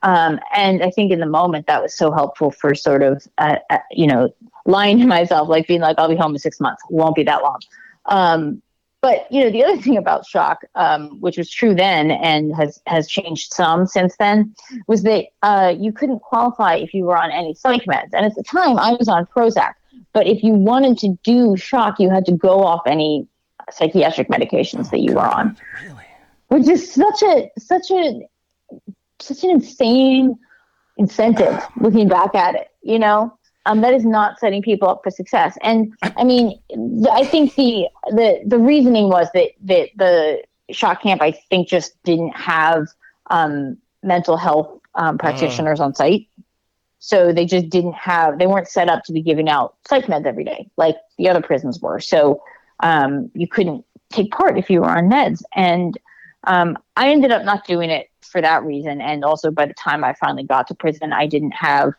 Um, and I think in the moment that was so helpful for sort of, uh, uh, you know, lying to myself, like being like, I'll be home in six months. It won't be that long. Um, but you know, the other thing about shock, um, which was true then and has has changed some since then, was that uh, you couldn't qualify if you were on any psych meds. And at the time, I was on Prozac. But if you wanted to do shock, you had to go off any psychiatric medications that you were on. Really? Which is such a such a such an insane incentive looking back at it, you know? Um, that is not setting people up for success. And I mean, I think the the the reasoning was that that the shock camp, I think, just didn't have um, mental health um, uh. practitioners uh. on site. So they just didn't have, they weren't set up to be giving out psych meds every day like the other prisons were. So um, you couldn't take part if you were on meds. And um, I ended up not doing it for that reason. And also by the time I finally got to prison, I didn't have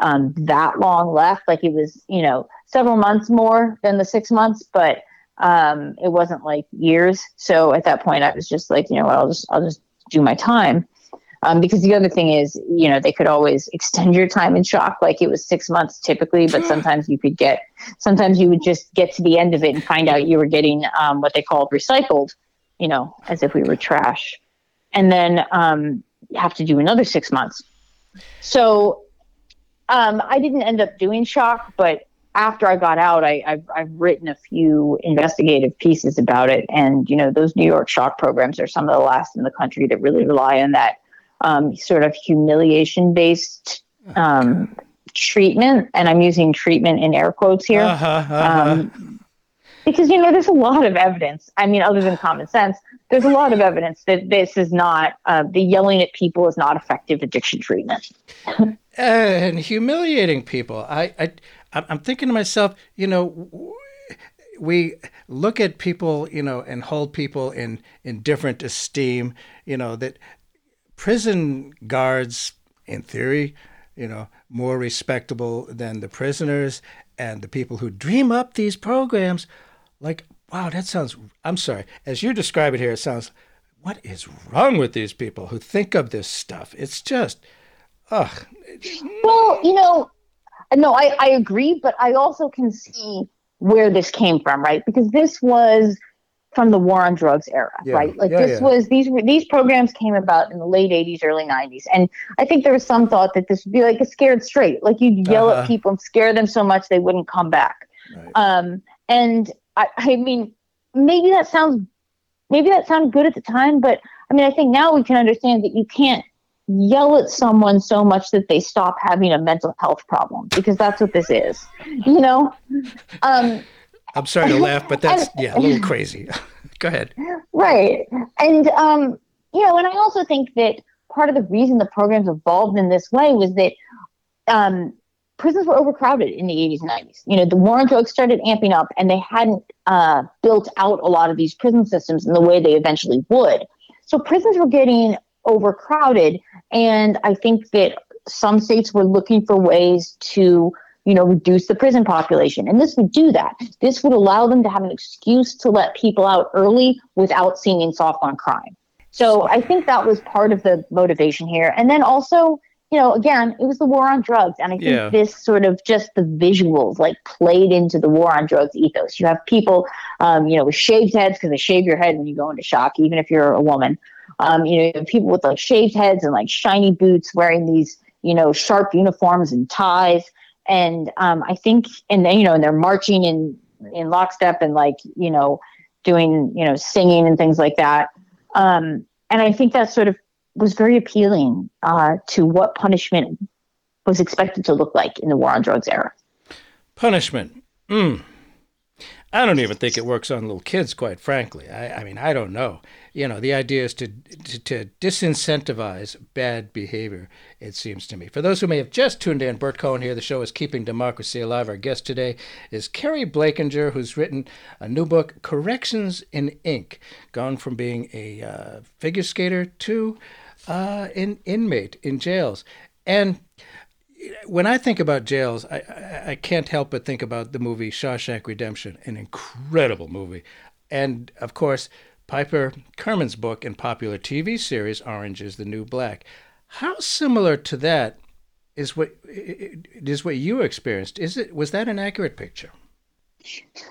um, that long left. Like it was, you know, several months more than the six months, but um, it wasn't like years. So at that point, I was just like, you know what, I'll just I'll just do my time. Um, because the other thing is, you know, they could always [laughs] extend your time in shock, like it was six months typically, but [gasps] sometimes you could get, sometimes you would just get to the end of it and find out you were getting um, what they called recycled, you know, as if we were trash, and then um, have to do another six months. So um, I didn't end up doing shock, but after I got out, I, have I've written a few investigative pieces about it. And, you know, those New York shock programs are some of the last in the country that really rely on that um, sort of humiliation based um, treatment. And I'm using treatment in air quotes here. Uh-huh, uh-huh. Um, because, you know, there's a lot of evidence. I mean, other than common sense, there's a lot of evidence that this is not, uh, the yelling at people is not effective addiction treatment. [laughs] and humiliating people. I, I I'm thinking to myself, you know, we look at people, you know, and hold people in in different esteem. You know that prison guards, in theory, you know, more respectable than the prisoners and the people who dream up these programs. Like, wow, that sounds. I'm sorry, as you describe it here, it sounds. What is wrong with these people who think of this stuff? It's just, ugh. Well, you know, no, I, I agree, but I also can see where this came from, right? Because this was from the war on drugs era, yeah. right? Like yeah, this yeah. was these these programs came about in the late '80s, early '90s, and I think there was some thought that this would be like a scared straight, like you'd yell uh-huh. at people and scare them so much they wouldn't come back. Right. Um, and I, I mean, maybe that sounds maybe that sounded good at the time, but I mean, I think now we can understand that you can't yell at someone so much that they stop having a mental health problem because that's what this is you know? Um, i'm sorry to laugh but that's and, [laughs] yeah a little crazy. [laughs] Go ahead. Right and um, you know and i also think that part of the reason the programs evolved in this way was that um, prisons were overcrowded in the 80s and 90s you know the war on drugs started amping up and they hadn't uh, built out a lot of these prison systems in the way they eventually would so prisons were getting overcrowded. And I think that some states were looking for ways to, you know, reduce the prison population. And this would do that. This would allow them to have an excuse to let people out early without seeming soft on crime. So I think that was part of the motivation here. And then also, you know, again, it was the war on drugs. And I think yeah. this sort of just the visuals like played into the war on drugs ethos. You have people, um, you know, with shaved heads because they shave your head when you go into shock, even if you're a woman. Um, you know, people with like shaved heads and like shiny boots wearing these, you know, sharp uniforms and ties. And um, I think, and then, you know, and they're marching in, in lockstep and like, you know, doing, you know, singing and things like that. Um, and I think that sort of was very appealing uh, to what punishment was expected to look like in the war on drugs era. Punishment. Mm. I don't even think it works on little kids, quite frankly. I, I mean, I don't know you know, the idea is to, to, to, disincentivize bad behavior, it seems to me. For those who may have just tuned in, Bert Cohen here. The show is Keeping Democracy Alive. Our guest today is Keri Blakinger, who's written a new book, Corrections in Ink, gone from being a uh, figure skater to uh, an inmate in jails. And when I think about jails, I, I, I, can't help but think about the movie Shawshank Redemption, an incredible movie. And of course, Piper Kerman's book and popular TV series Orange is the New Black. How similar to that is what is what you experienced? Is it was that an accurate picture? [laughs]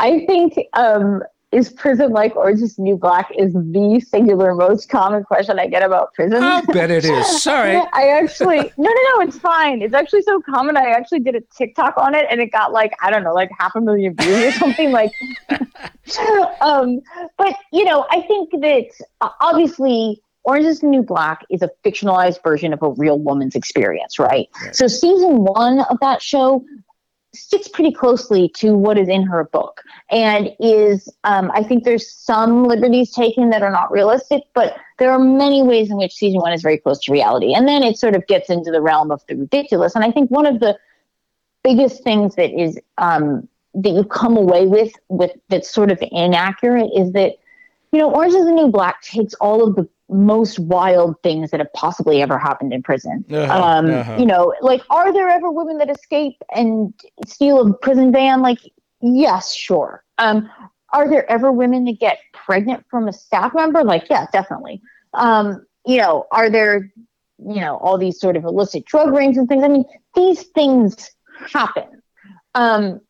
I think um, is prison like Orange is New Black is the singular most common question I get about prison. I bet it is. [laughs] Sorry. I actually no no no, it's fine. It's actually so common. I actually did a TikTok on it and it got like, I don't know, like half a million views or something like [laughs] um but you know, I think that uh, obviously Orange is the New Black is a fictionalized version of a real woman's experience, right? right? So season one of that show sticks pretty closely to what is in her book and is um, i think there's some liberties taken that are not realistic but there are many ways in which season one is very close to reality. And then it sort of gets into the realm of the ridiculous. And i think one of the biggest things that is um, that you come away with with that's sort of inaccurate is that you know orange is the new black takes all of the most wild things that have possibly ever happened in prison. Uh-huh, um, uh-huh. You know, like, are there ever women that escape and steal a prison van? Like, yes, sure. Um, are there ever women that get pregnant from a staff member? Like, yeah, definitely. Um, you know, are there, you know, all these sort of illicit drug rings and things? I mean, these things happen. Um,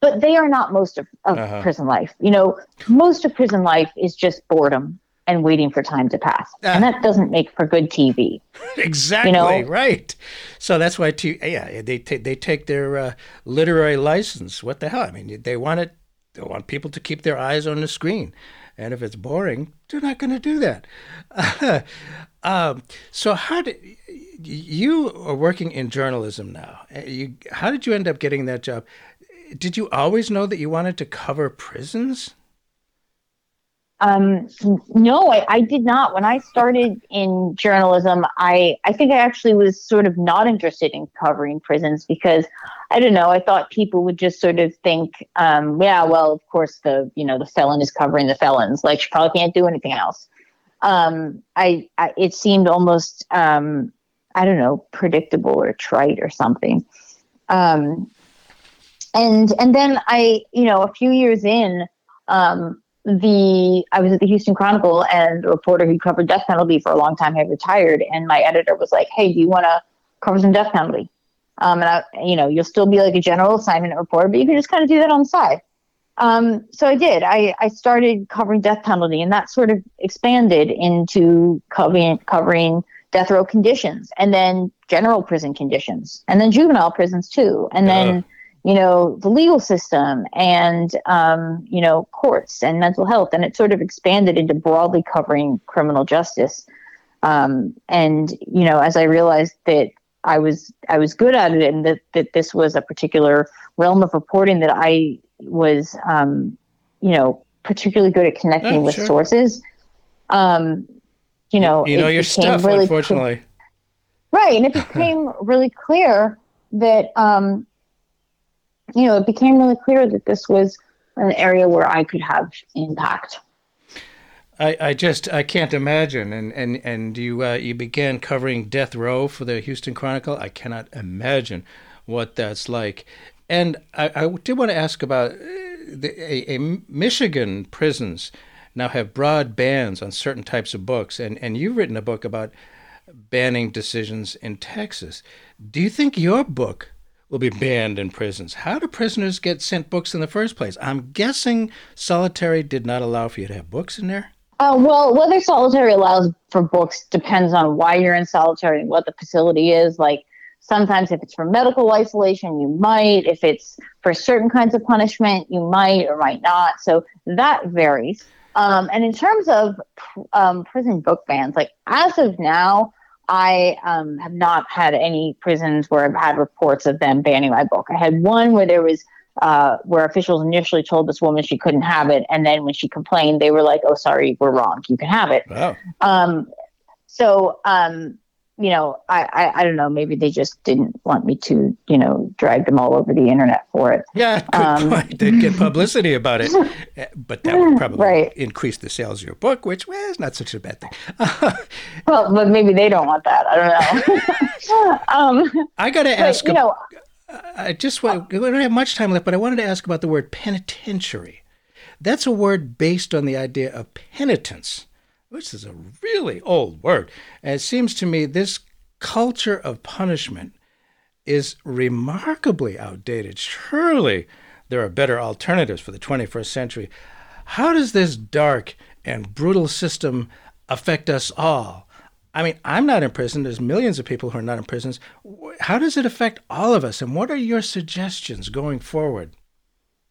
but they are not most of, of uh-huh. prison life. You know, most of prison life is just boredom and waiting for time to pass. Uh, and that doesn't make for good TV. [laughs] Exactly, you know? right. So that's why, t- yeah, they, t- they take their uh, literary license. What the hell? I mean, they want it, they want people to keep their eyes on the screen. And if it's boring, they're not going to do that. [laughs] um, so how did you are working in journalism now? Uh, you, how did you end up getting that job? Did you always know that you wanted to cover prisons? Um, no, I, I, did not. When I started in journalism, I, I think I actually was sort of not interested in covering prisons because I don't know. I thought people would just sort of think, um, yeah, well, of course the you know the felon is covering the felons. Like she probably can't do anything else. Um, I, I, it seemed almost um, I don't know predictable or trite or something. Um, and and then I you know a few years in um, the I was at the Houston Chronicle and a reporter who covered death penalty for a long time had retired, and my editor was like, "Hey, do you want to cover some death penalty?" Um, and I, you know, you'll still be like a general assignment reporter, but you can just kind of do that on the side. Um, so I did. I, I started covering death penalty, and that sort of expanded into covering covering death row conditions, and then general prison conditions, and then juvenile prisons too, and then you know, the legal system and, um, you know, courts and mental health. And it sort of expanded into broadly covering criminal justice. Um, and, you know, as I realized that I was, I was good at it and that, that this was a particular realm of reporting that I was, um, you know, particularly good at connecting oh, with sure. sources. Um, you know, you know your stuff, really unfortunately. right. And it became [laughs] really clear that, um, you know, it became really clear that this was an area where I could have impact. I, I just I can't imagine and and and you uh, you began covering death row for the Houston Chronicle. I cannot imagine what that's like. And I, I did want to ask about uh, the, a, a Michigan prisons now have broad bans on certain types of books, and and you've written a book about banning decisions in Texas. Do you think your book will be banned in prisons. How do prisoners get sent books in the first place? I'm guessing solitary did not allow for you to have books in there. Uh, well, whether solitary allows for books depends on why you're in solitary and what the facility is. Like sometimes, if it's for medical isolation, you might. If it's for certain kinds of punishment, you might or might not. So that varies. Um, and in terms of um, prison book bans, like as of now, I um, have not had any prisons where I've had reports of them banning my book. I had one where there was uh, where officials initially told this woman she couldn't have it, and then when she complained, they were like, "Oh, sorry, we're wrong. You can have it." Wow. Um, so um, you know, I, I, I don't know. Maybe they just didn't want me to, you know, drag them all over the internet for it. Yeah, um. They'd get publicity about it, [laughs] eh, but that would probably right. increase the sales of your book, which well, is not such a bad thing. [laughs] well, but maybe they don't want that. I don't know. [laughs] um, I got to ask. But, you know, I just want, we don't have much time left, but I wanted to ask about the word penitentiary. That's a word based on the idea of penitence which is a really old word. And it seems to me this culture of punishment is remarkably outdated. Surely there are better alternatives for the 21st century. How does this dark and brutal system affect us all? I mean, I'm not in prison. There's millions of people who are not in prisons. How does it affect all of us? And what are your suggestions going forward?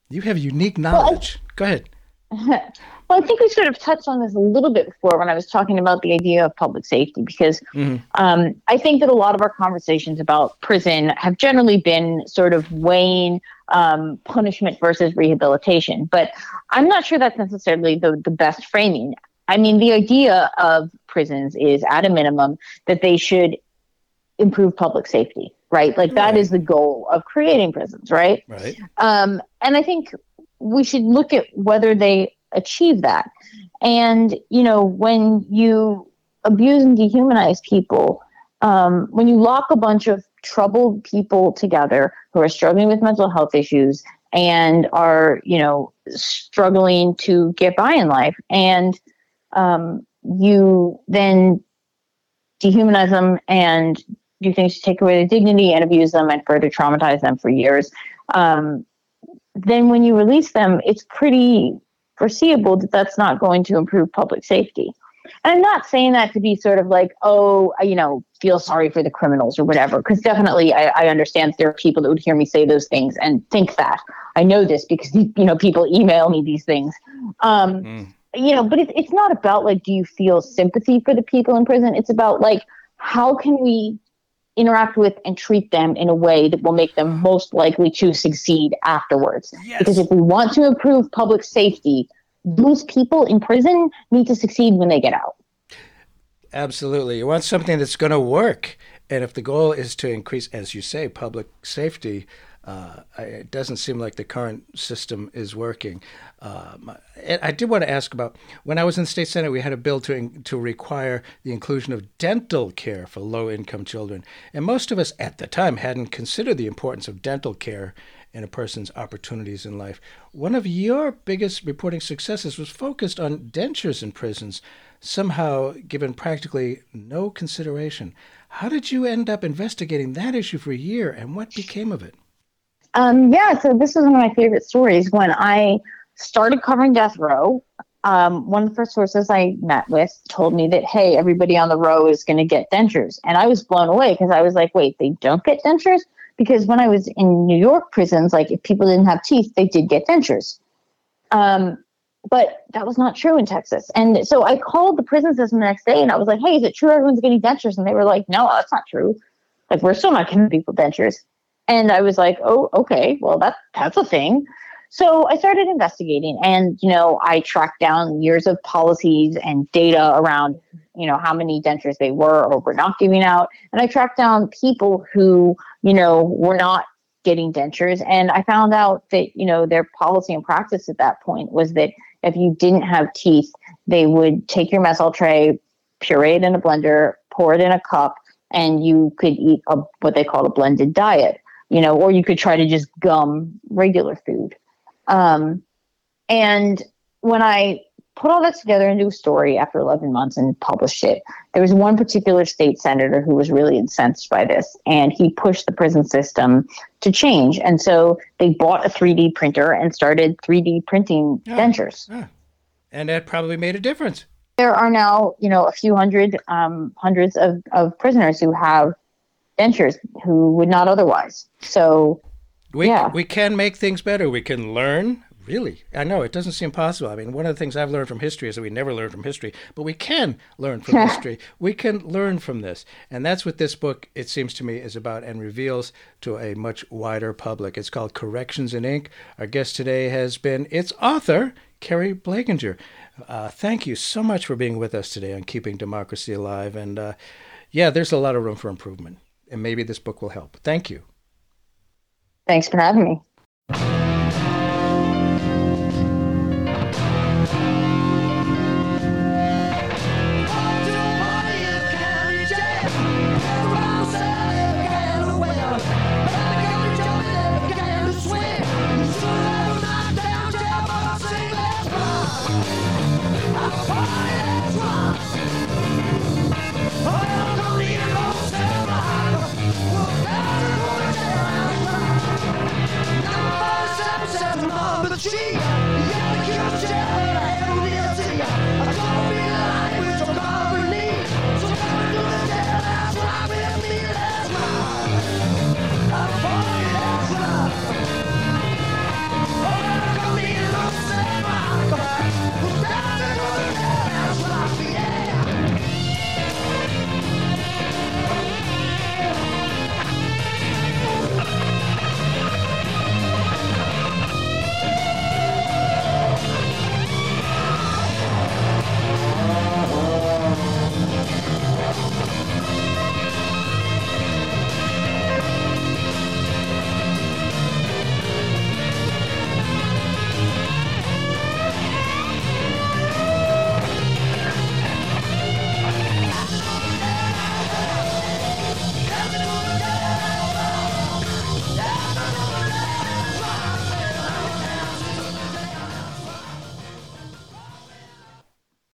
You have unique knowledge. Well, Go ahead. [laughs] Well, I think we sort of touched on this a little bit before when I was talking about the idea of public safety, because mm-hmm. um, I think that a lot of our conversations about prison have generally been sort of weighing um, punishment versus rehabilitation. But I'm not sure that's necessarily the, the best framing. I mean, the idea of prisons is at a minimum that they should improve public safety, right? Like that right. is the goal of creating prisons, right? Right. Um, and I think we should look at whether they achieve that. And, you know, when you abuse and dehumanize people, um, when you lock a bunch of troubled people together who are struggling with mental health issues and are, you know, struggling to get by in life, and um, you then dehumanize them and do things to take away their dignity and abuse them and further traumatize them for years. Um, then when you release them, it's pretty foreseeable that that's not going to improve public safety. And I'm not saying that to be sort of like, oh, you know, feel sorry for the criminals or whatever, because definitely I, I understand there are people that would hear me say those things and think that. I know this because, [laughs] you know, people email me these things. Um, mm. You know, but it, it's not about like, do you feel sympathy for the people in prison? It's about like, how can we interact with and treat them in a way that will make them most likely to succeed afterwards. Yes. Because if we want to improve public safety, those people in prison need to succeed when they get out. Absolutely. You want something that's going to work. And if the goal is to increase, as you say, public safety, uh, it doesn't seem like the current system is working. Um, I did want to ask about when I was in the state senate, we had a bill to to require the inclusion of dental care for low income children, and most of us at the time hadn't considered the importance of dental care in a person's opportunities in life. One of your biggest reporting successes was focused on dentures in prisons, somehow given practically no consideration. How did you end up investigating that issue for a year, and what became of it? Um, yeah, so this is one of my favorite stories. When I started covering death row, um, one of the first sources I met with told me that, hey, everybody on the row is going to get dentures. And I was blown away because I was like, wait, they don't get dentures? Because when I was in New York prisons, like if people didn't have teeth, they did get dentures. Um, but that was not true in Texas. And so I called the prison system the next day and I was like, hey, is it true everyone's getting dentures? And they were like, no, that's not true. Like, we're still not giving people dentures. And I was like, oh, okay, well, that, that's a thing. So I started investigating and, you know, I tracked down years of policies and data around, you know, how many dentures they were or were not giving out. And I tracked down people who, you know, were not getting dentures. And I found out that, you know, their policy and practice at that point was that if you didn't have teeth, they would take your mess hall tray, puree it in a blender, pour it in a cup, and you could eat a, what they call a blended diet, you know, or you could try to just gum regular food. Um, and when I put all that together into a story after 11 months and published it, there was one particular state senator who was really incensed by this, and he pushed the prison system to change. And so they bought a 3D printer and started 3D printing oh, dentures. Oh. And that probably made a difference. There are now, you know, a few hundred, um, hundreds of, of prisoners who have dentures who would not otherwise. So we, yeah. we can make things better. We can learn. Really, I know it doesn't seem possible. I mean, one of the things I've learned from history is that we never learn from history, but we can learn from [laughs] history. We can learn from this, and that's what this book, it seems to me, is about and reveals to a much wider public. It's called Corrections in Ink. Our guest today has been its author, Keri Blakinger. Uh, thank you so much for being with us today on Keeping Democracy Alive. And uh, yeah, there's a lot of room for improvement, and maybe this book will help. Thank you. Thanks for having me.